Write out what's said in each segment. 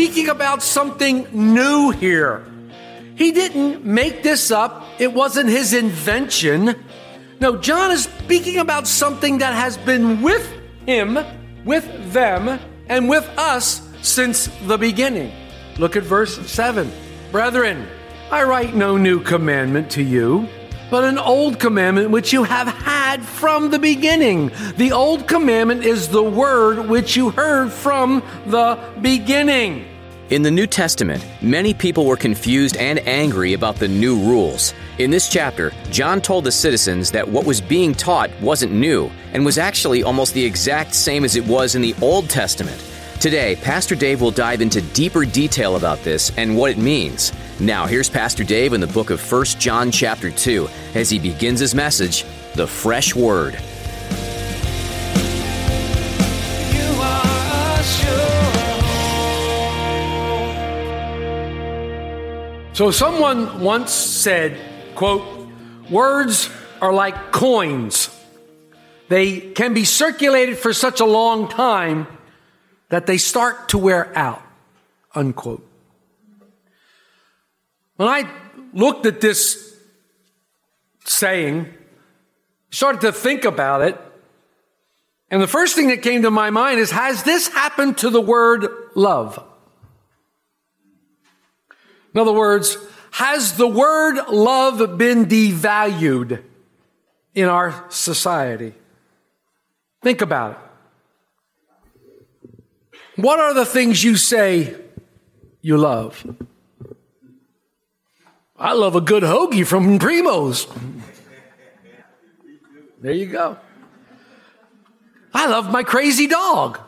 Speaking about something new here. He didn't make this up, it wasn't his invention. No, John is speaking about something that has been with him, with them, and with us since the beginning. Look at verse 7. Brethren, I write no new commandment to you, but an old commandment which you have had from the beginning. The old commandment is the word which you heard from the beginning. In the New Testament, many people were confused and angry about the new rules. In this chapter, John told the citizens that what was being taught wasn't new and was actually almost the exact same as it was in the Old Testament. Today, Pastor Dave will dive into deeper detail about this and what it means. Now, here's Pastor Dave in the book of 1 John chapter 2 as he begins his message, The Fresh Word. So someone once said, quote, words are like coins. They can be circulated for such a long time that they start to wear out, unquote. When I looked at this saying, started to think about it, and the first thing that came to my mind is, has this happened to the word love? In other words, has the word love been devalued in our society? Think about it. What are the things you say you love? I love a good hoagie from Primo's. There you go. I love my crazy dog.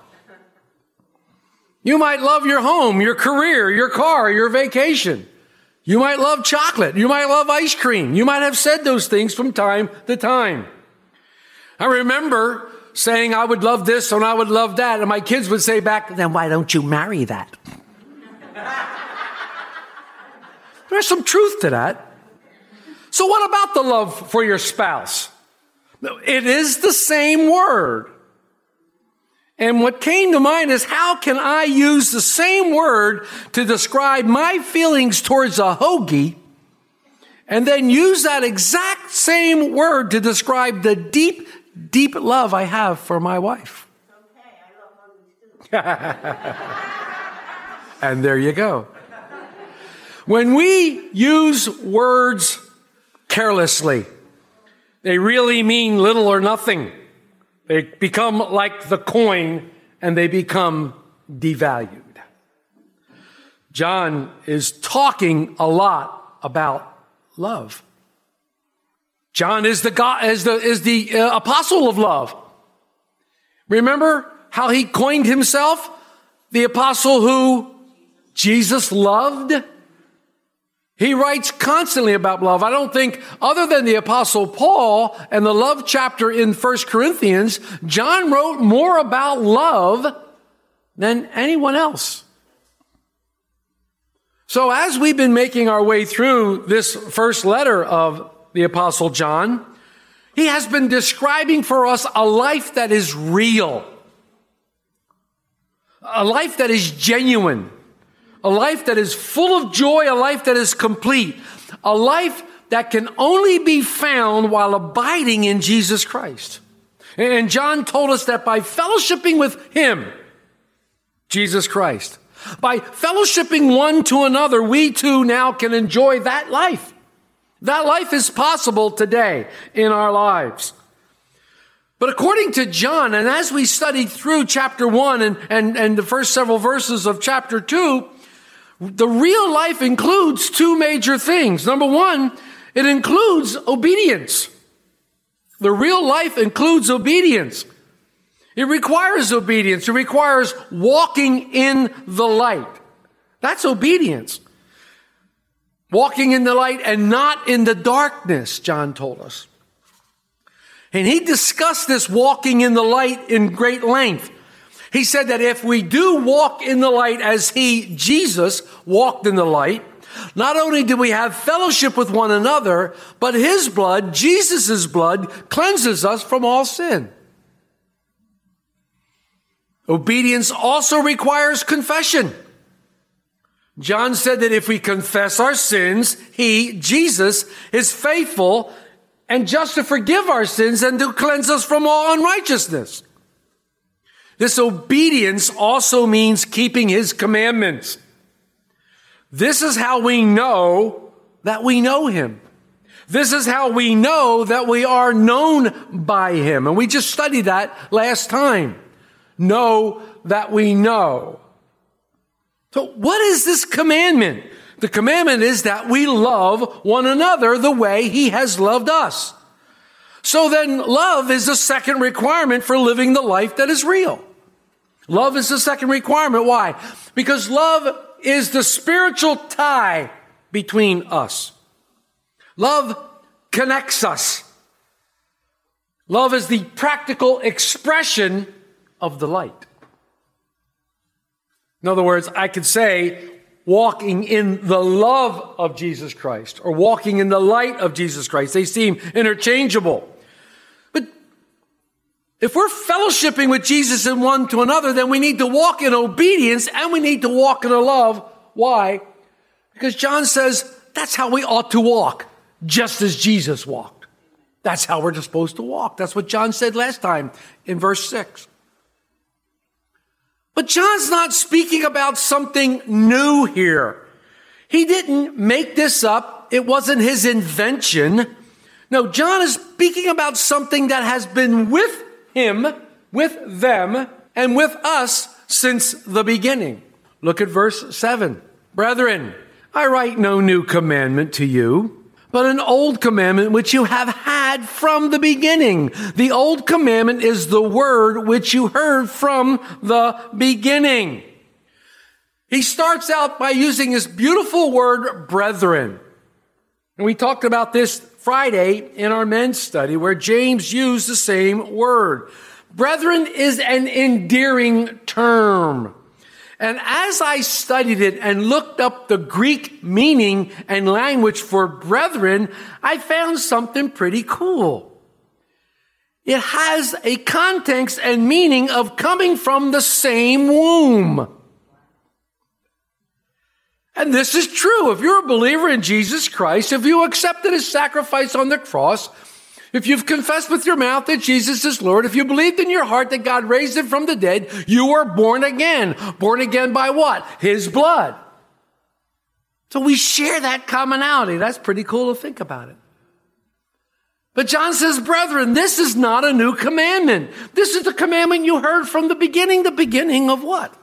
You might love your home, your career, your car, your vacation. You might love chocolate. You might love ice cream. You might have said those things from time to time. I remember saying I would love this and I would love that. And my kids would say back, then why don't you marry that? There's some truth to that. So what about the love for your spouse? It is the same word. And what came to mind is how can I use the same word to describe my feelings towards a hoagie and then use that exact same word to describe the deep, deep love I have for my wife? and there you go. When we use words carelessly, they really mean little or nothing. They become like the coin and they become devalued. John is talking a lot about love. John is the God, is the, is the uh, apostle of love. Remember how he coined himself? The apostle who Jesus loved? He writes constantly about love. I don't think, other than the apostle Paul and the love chapter in 1 Corinthians, John wrote more about love than anyone else. So as we've been making our way through this first letter of the apostle John, he has been describing for us a life that is real. A life that is genuine a life that is full of joy, a life that is complete, a life that can only be found while abiding in Jesus Christ. And John told us that by fellowshipping with Him, Jesus Christ, by fellowshipping one to another, we too now can enjoy that life. That life is possible today in our lives. But according to John, and as we studied through chapter one and, and, and the first several verses of chapter two, the real life includes two major things. Number one, it includes obedience. The real life includes obedience. It requires obedience. It requires walking in the light. That's obedience. Walking in the light and not in the darkness, John told us. And he discussed this walking in the light in great length. He said that if we do walk in the light as he, Jesus, walked in the light, not only do we have fellowship with one another, but his blood, Jesus' blood, cleanses us from all sin. Obedience also requires confession. John said that if we confess our sins, he, Jesus, is faithful and just to forgive our sins and to cleanse us from all unrighteousness. This obedience also means keeping his commandments. This is how we know that we know him. This is how we know that we are known by him. And we just studied that last time. Know that we know. So what is this commandment? The commandment is that we love one another the way he has loved us. So then love is the second requirement for living the life that is real. Love is the second requirement. Why? Because love is the spiritual tie between us. Love connects us. Love is the practical expression of the light. In other words, I could say walking in the love of Jesus Christ or walking in the light of Jesus Christ. They seem interchangeable. If we're fellowshipping with Jesus and one to another, then we need to walk in obedience and we need to walk in a love. Why? Because John says that's how we ought to walk, just as Jesus walked. That's how we're supposed to walk. That's what John said last time in verse 6. But John's not speaking about something new here. He didn't make this up. It wasn't his invention. No, John is speaking about something that has been with him, with them, and with us since the beginning. Look at verse 7. Brethren, I write no new commandment to you but an old commandment which you have had from the beginning. The old commandment is the word which you heard from the beginning. He starts out by using this beautiful word, brethren. And we talked about this Friday in our men's study where James used the same word. Brethren is an endearing term. And as I studied it and looked up the Greek meaning and language for brethren, I found something pretty cool. It has a context and meaning of coming from the same womb. And this is true. If you're a believer in Jesus Christ, if you accepted his sacrifice on the cross, if you've confessed with your mouth that Jesus is Lord, if you believed in your heart that God raised him from the dead, you are born again. Born again by what? His blood. So we share that commonality. That's pretty cool to think about it. But John says, brethren, this is not a new commandment. This is the commandment you heard from the beginning. The beginning of what?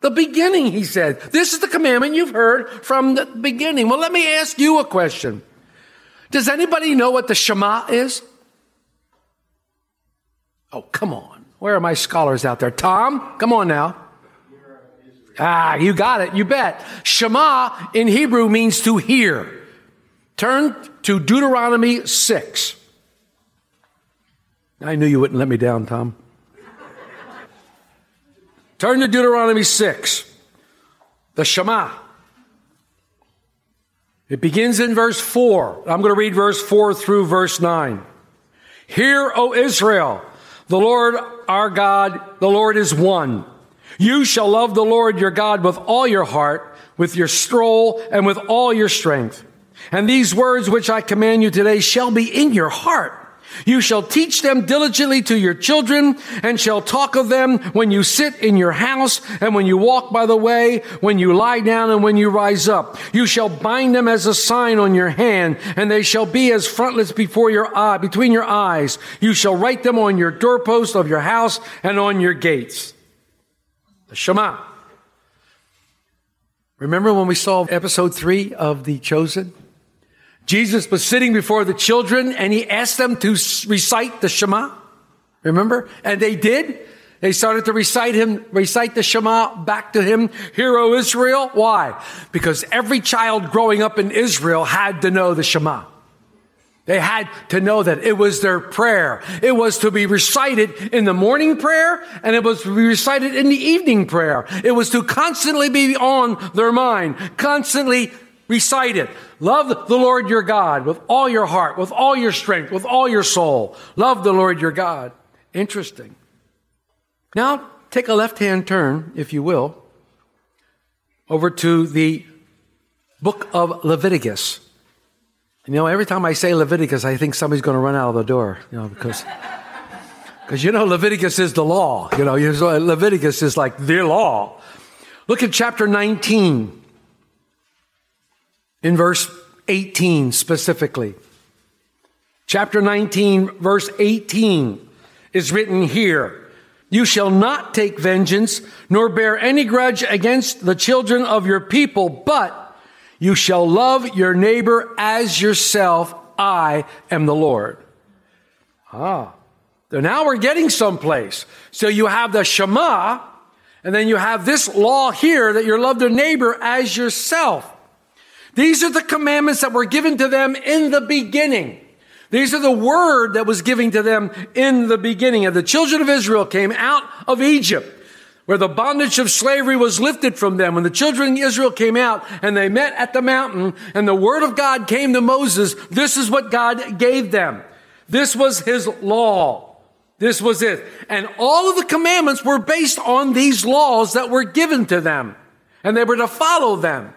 The beginning, he said. This is the commandment you've heard from the beginning. Well, let me ask you a question. Does anybody know what the Shema is? Oh, come on. Where are my scholars out there? Tom, come on now. Ah, you got it. You bet. Shema in Hebrew means to hear. Turn to Deuteronomy 6. I knew you wouldn't let me down, Tom. Turn to Deuteronomy 6. The Shema. It begins in verse 4. I'm going to read verse 4 through verse 9. Hear, O Israel, the Lord our God, the Lord is one. You shall love the Lord your God with all your heart, with your stroll, and with all your strength. And these words which I command you today shall be in your heart. You shall teach them diligently to your children and shall talk of them when you sit in your house and when you walk by the way, when you lie down and when you rise up. You shall bind them as a sign on your hand and they shall be as frontlets before your eye, between your eyes. You shall write them on your doorposts of your house and on your gates. The Shema. Remember when we saw episode three of The Chosen? Jesus was sitting before the children and he asked them to recite the Shema. Remember? And they did. They started to recite him, recite the Shema back to him. Hear, O Israel. Why? Because every child growing up in Israel had to know the Shema. They had to know that it was their prayer. It was to be recited in the morning prayer and it was to be recited in the evening prayer. It was to constantly be on their mind, constantly recite it. Love the Lord your God with all your heart, with all your strength, with all your soul. Love the Lord your God. Interesting. Now, take a left hand turn, if you will, over to the book of Leviticus. You know, every time I say Leviticus, I think somebody's going to run out of the door, you know, because. Because you know, Leviticus is the law. You know, Leviticus is like the law. Look at chapter 19, in verse 18 specifically. Chapter 19, verse 18 is written here. You shall not take vengeance, nor bear any grudge against the children of your people, but you shall love your neighbor as yourself. I am the Lord. Ah. So now we're getting someplace. So you have the Shema, and then you have this law here that you love your neighbor as yourself. These are the commandments that were given to them in the beginning. These are the word that was given to them in the beginning. And the children of Israel came out of Egypt where the bondage of slavery was lifted from them. When the children of Israel came out and they met at the mountain and the word of God came to Moses, this is what God gave them. This was his law. This was it. And all of the commandments were based on these laws that were given to them. And they were to follow them.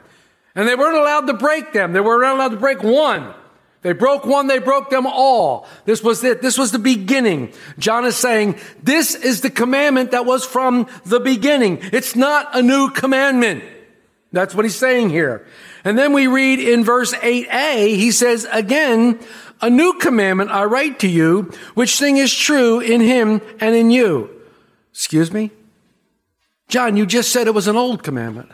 And they weren't allowed to break them. They weren't allowed to break one. They broke one, they broke them all. This was it. This was the beginning. John is saying, this is the commandment that was from the beginning. It's not a new commandment. That's what he's saying here. And then we read in verse 8a, he says, again, a new commandment I write to you, which thing is true in him and in you. Excuse me? John, you just said it was an old commandment.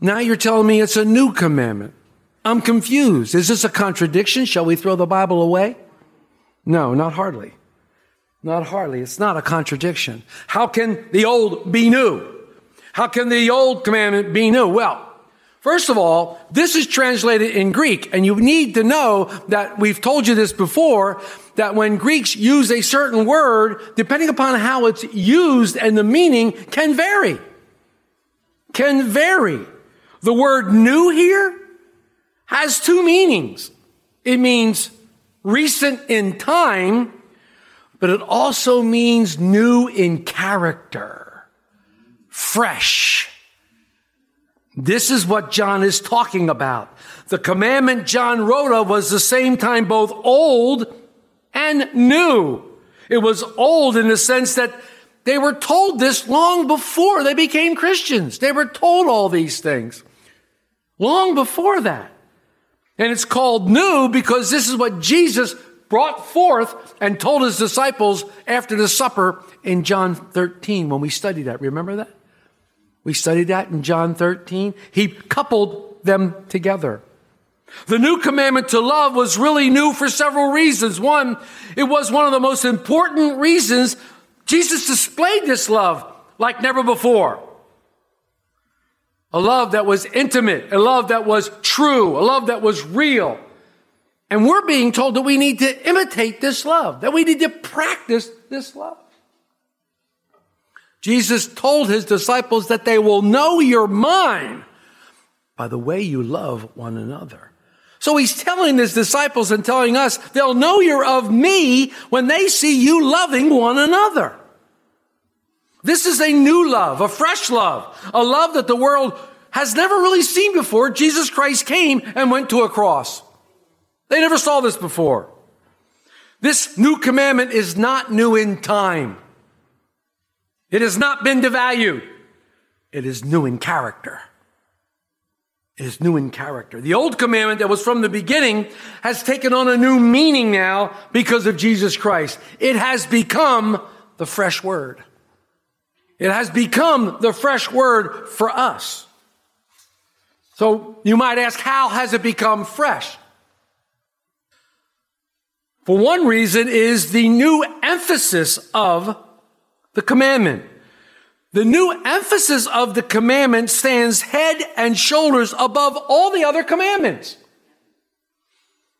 Now you're telling me it's a new commandment. I'm confused. Is this a contradiction? Shall we throw the Bible away? No, not hardly. Not hardly. It's not a contradiction. How can the old be new? How can the old commandment be new? Well, first of all, this is translated in Greek, and you need to know that we've told you this before, that when Greeks use a certain word, depending upon how it's used and the meaning can vary. Can vary. The word new here has two meanings. It means recent in time, but it also means new in character, fresh. This is what John is talking about. The commandment John wrote of was the same time both old and new. It was old in the sense that they were told this long before they became Christians. They were told all these things long before that. And it's called new because this is what Jesus brought forth and told his disciples after the supper in John 13 when we studied that. Remember that? We studied that in John 13. He coupled them together. The new commandment to love was really new for several reasons. One, it was one of the most important reasons Jesus displayed this love like never before. A love that was intimate, a love that was true, a love that was real. And we're being told that we need to imitate this love, that we need to practice this love. Jesus told his disciples that they will know your mind by the way you love one another. So he's telling his disciples and telling us they'll know you're of me when they see you loving one another. This is a new love, a fresh love, a love that the world has never really seen before. Jesus Christ came and went to a cross. They never saw this before. This new commandment is not new in time. It has not been devalued. It is new in character. It is new in character. The old commandment that was from the beginning has taken on a new meaning now because of Jesus Christ. It has become the fresh word. It has become the fresh word for us. So you might ask, how has it become fresh? For one reason is the new emphasis of the commandment. The new emphasis of the commandment stands head and shoulders above all the other commandments.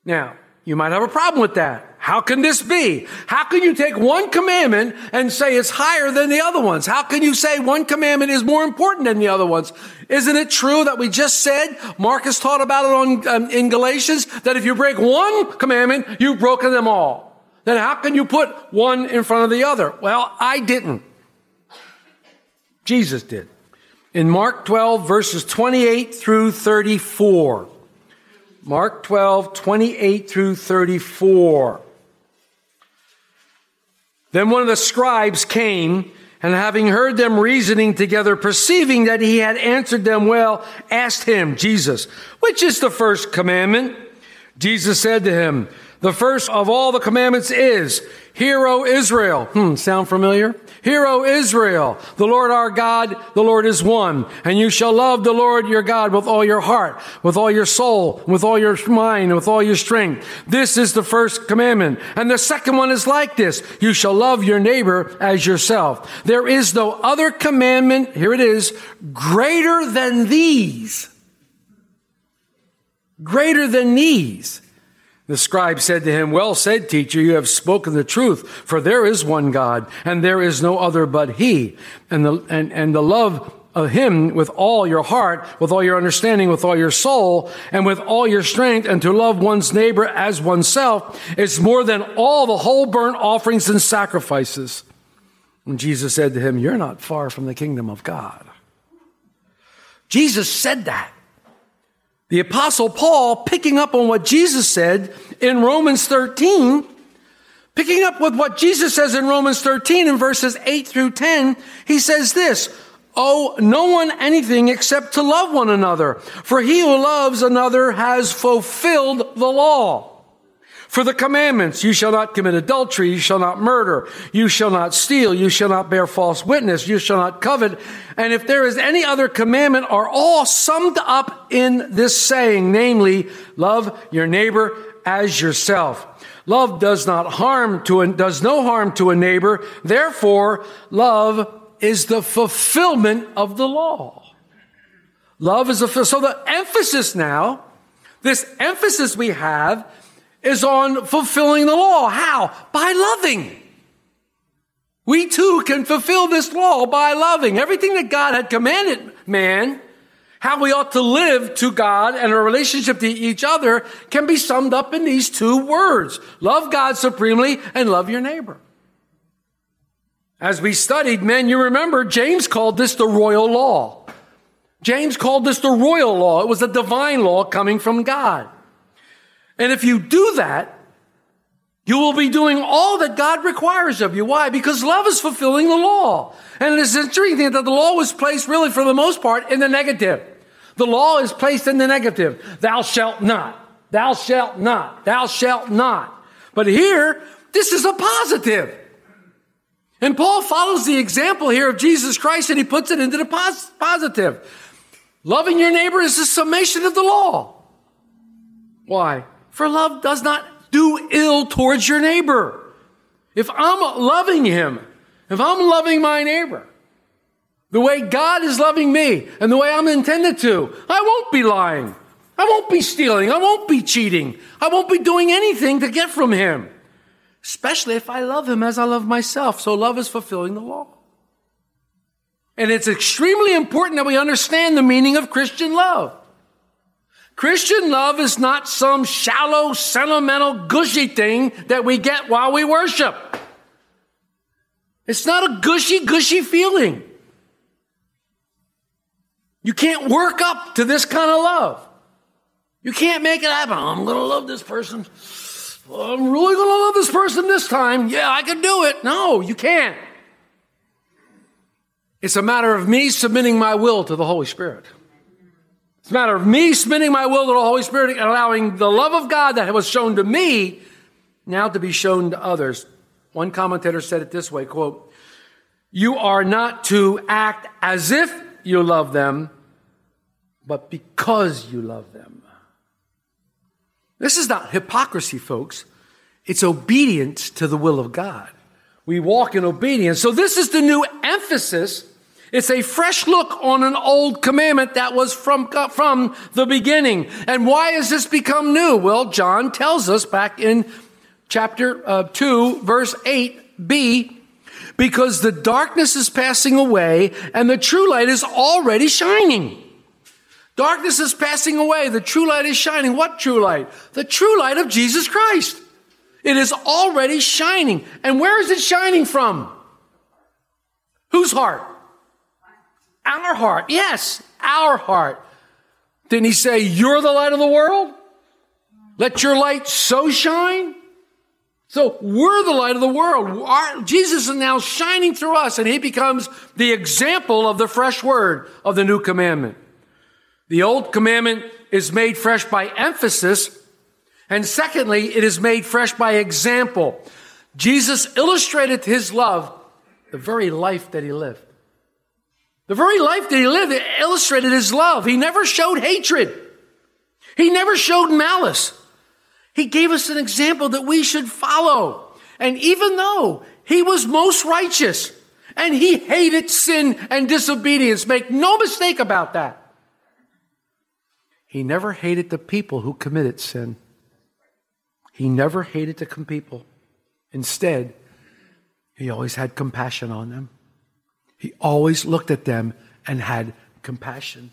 Now, you might have a problem with that. How can this be? How can you take one commandment and say it's higher than the other ones? How can you say one commandment is more important than the other ones? Isn't it true that we just said, Marcus taught about it on, um, in Galatians, that if you break one commandment, you've broken them all. Then how can you put one in front of the other? Well, I didn't. Jesus did. In Mark 12, verses 28 through 34. Mark 12, 28 through 34. Then one of the scribes came, and having heard them reasoning together, perceiving that he had answered them well, asked him, Jesus, which is the first commandment? Jesus said to him, the first of all the commandments is, Hear, O Israel. Hmm, sound familiar? Hear, O Israel. The Lord our God, the Lord is one. And you shall love the Lord your God with all your heart, with all your soul, with all your mind, with all your strength. This is the first commandment. And the second one is like this. You shall love your neighbor as yourself. There is no other commandment, here it is, greater than these. Greater than these. The scribe said to him, Well said, teacher, you have spoken the truth, for there is one God, and there is no other but He. And the, and, and the love of Him with all your heart, with all your understanding, with all your soul, and with all your strength, and to love one's neighbor as oneself is more than all the whole burnt offerings and sacrifices. And Jesus said to him, You're not far from the kingdom of God. Jesus said that. The apostle Paul, picking up on what Jesus said in Romans 13, picking up with what Jesus says in Romans 13 in verses 8 through 10, he says this, owe no one anything except to love one another, for he who loves another has fulfilled the law. For the commandments, you shall not commit adultery, you shall not murder, you shall not steal, you shall not bear false witness, you shall not covet. And if there is any other commandment are all summed up in this saying, namely, love your neighbor as yourself. Love does not harm to, a, does no harm to a neighbor. Therefore, love is the fulfillment of the law. Love is a, so the emphasis now, this emphasis we have is on fulfilling the law. How? By loving. We too can fulfill this law by loving. Everything that God had commanded man, how we ought to live to God and our relationship to each other can be summed up in these two words. Love God supremely and love your neighbor. As we studied, men, you remember James called this the royal law. James called this the royal law. It was a divine law coming from God. And if you do that, you will be doing all that God requires of you. Why? Because love is fulfilling the law. And it is interesting that the law was placed really for the most part in the negative. The law is placed in the negative. Thou shalt not. Thou shalt not. Thou shalt not. But here, this is a positive. And Paul follows the example here of Jesus Christ and he puts it into the pos- positive. Loving your neighbor is the summation of the law. Why? For love does not do ill towards your neighbor. If I'm loving him, if I'm loving my neighbor, the way God is loving me and the way I'm intended to, I won't be lying. I won't be stealing. I won't be cheating. I won't be doing anything to get from him. Especially if I love him as I love myself. So love is fulfilling the law. And it's extremely important that we understand the meaning of Christian love. Christian love is not some shallow, sentimental, gushy thing that we get while we worship. It's not a gushy, gushy feeling. You can't work up to this kind of love. You can't make it happen. I'm going to love this person. I'm really going to love this person this time. Yeah, I can do it. No, you can't. It's a matter of me submitting my will to the Holy Spirit. It's a matter of me submitting my will to the Holy Spirit and allowing the love of God that was shown to me now to be shown to others. One commentator said it this way, quote, you are not to act as if you love them, but because you love them. This is not hypocrisy, folks. It's obedience to the will of God. We walk in obedience. So this is the new emphasis. It's a fresh look on an old commandment that was from, from the beginning. And why has this become new? Well, John tells us back in chapter uh, 2, verse 8b, because the darkness is passing away and the true light is already shining. Darkness is passing away. The true light is shining. What true light? The true light of Jesus Christ. It is already shining. And where is it shining from? Whose heart? Our heart. Yes, our heart. Didn't he say, You're the light of the world? Let your light so shine? So we're the light of the world. Our, Jesus is now shining through us, and he becomes the example of the fresh word of the new commandment. The old commandment is made fresh by emphasis, and secondly, it is made fresh by example. Jesus illustrated his love, the very life that he lived. The very life that he lived illustrated his love. He never showed hatred. He never showed malice. He gave us an example that we should follow. And even though he was most righteous and he hated sin and disobedience, make no mistake about that. He never hated the people who committed sin. He never hated the people. Instead, he always had compassion on them. He always looked at them and had compassion.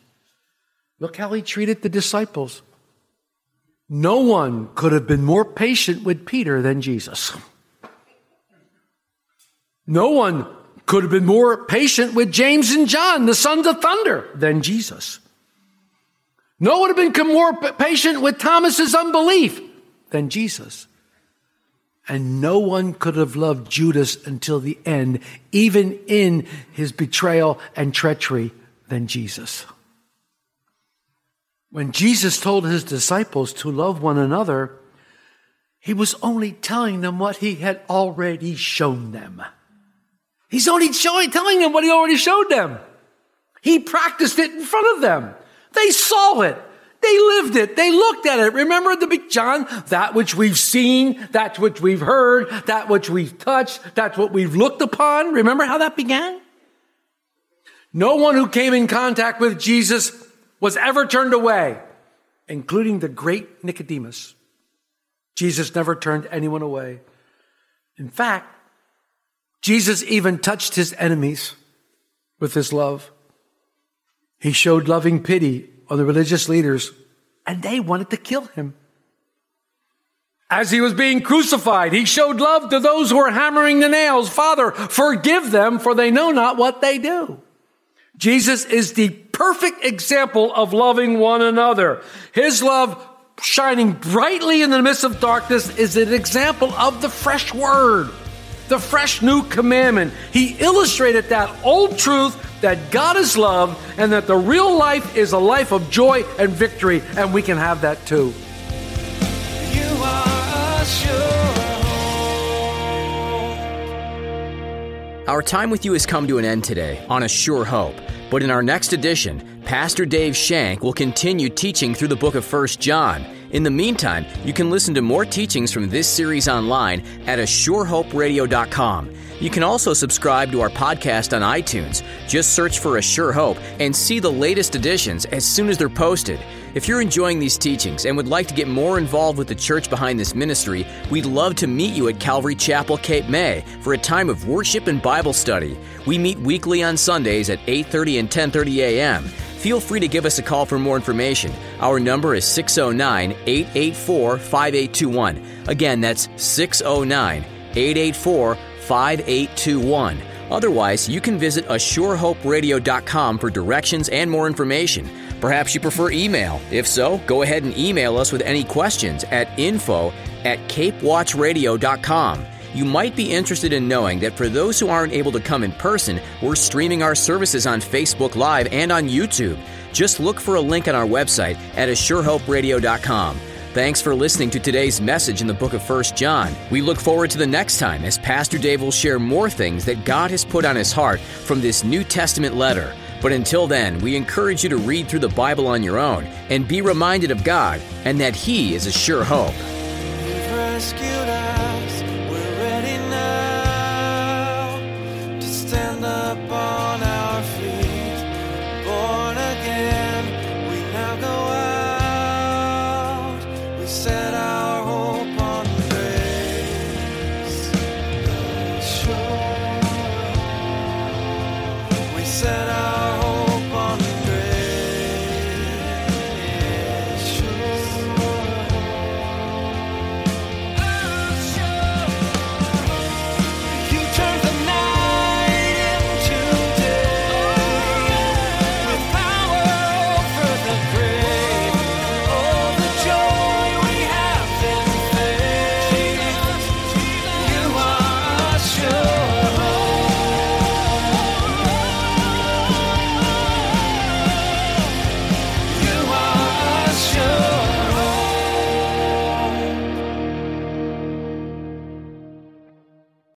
Look how he treated the disciples. No one could have been more patient with Peter than Jesus. No one could have been more patient with James and John, the sons of thunder, than Jesus. No one would have been more patient with Thomas's unbelief than Jesus. And no one could have loved Judas until the end, even in his betrayal and treachery, than Jesus. When Jesus told his disciples to love one another, he was only telling them what he had already shown them. He's only showing, telling them what he already showed them. He practiced it in front of them. They saw it. They lived it. They looked at it. Remember the big John? That which we've seen, that which we've heard, that which we've touched, that's what we've looked upon. Remember how that began? No one who came in contact with Jesus was ever turned away, including the great Nicodemus. Jesus never turned anyone away. In fact, Jesus even touched his enemies with his love. He showed loving pity on the religious leaders, and they wanted to kill him. As he was being crucified, he showed love to those who were hammering the nails. Father, forgive them, for they know not what they do. Jesus is the perfect example of loving one another. His love shining brightly in the midst of darkness is an example of the fresh word the fresh new commandment. He illustrated that old truth that God is love and that the real life is a life of joy and victory, and we can have that too. You are Our time with you has come to an end today on A Sure Hope. But in our next edition, Pastor Dave Shank will continue teaching through the book of 1 John. In the meantime, you can listen to more teachings from this series online at ASureHopeRadio.com. You can also subscribe to our podcast on iTunes. Just search for A Sure Hope and see the latest editions as soon as they're posted. If you're enjoying these teachings and would like to get more involved with the church behind this ministry, we'd love to meet you at Calvary Chapel, Cape May for a time of worship and Bible study. We meet weekly on Sundays at 8:30 and 10:30 a.m. Feel free to give us a call for more information. Our number is 609 884 5821. Again, that's 609 884 5821. Otherwise, you can visit ASureHopeRadio.com for directions and more information. Perhaps you prefer email. If so, go ahead and email us with any questions at info at capewatchradio.com. You might be interested in knowing that for those who aren't able to come in person, we're streaming our services on Facebook Live and on YouTube. Just look for a link on our website at ASureHopeRadio.com. Thanks for listening to today's message in the book of 1 John. We look forward to the next time as Pastor Dave will share more things that God has put on his heart from this New Testament letter. But until then, we encourage you to read through the Bible on your own and be reminded of God and that He is a sure hope.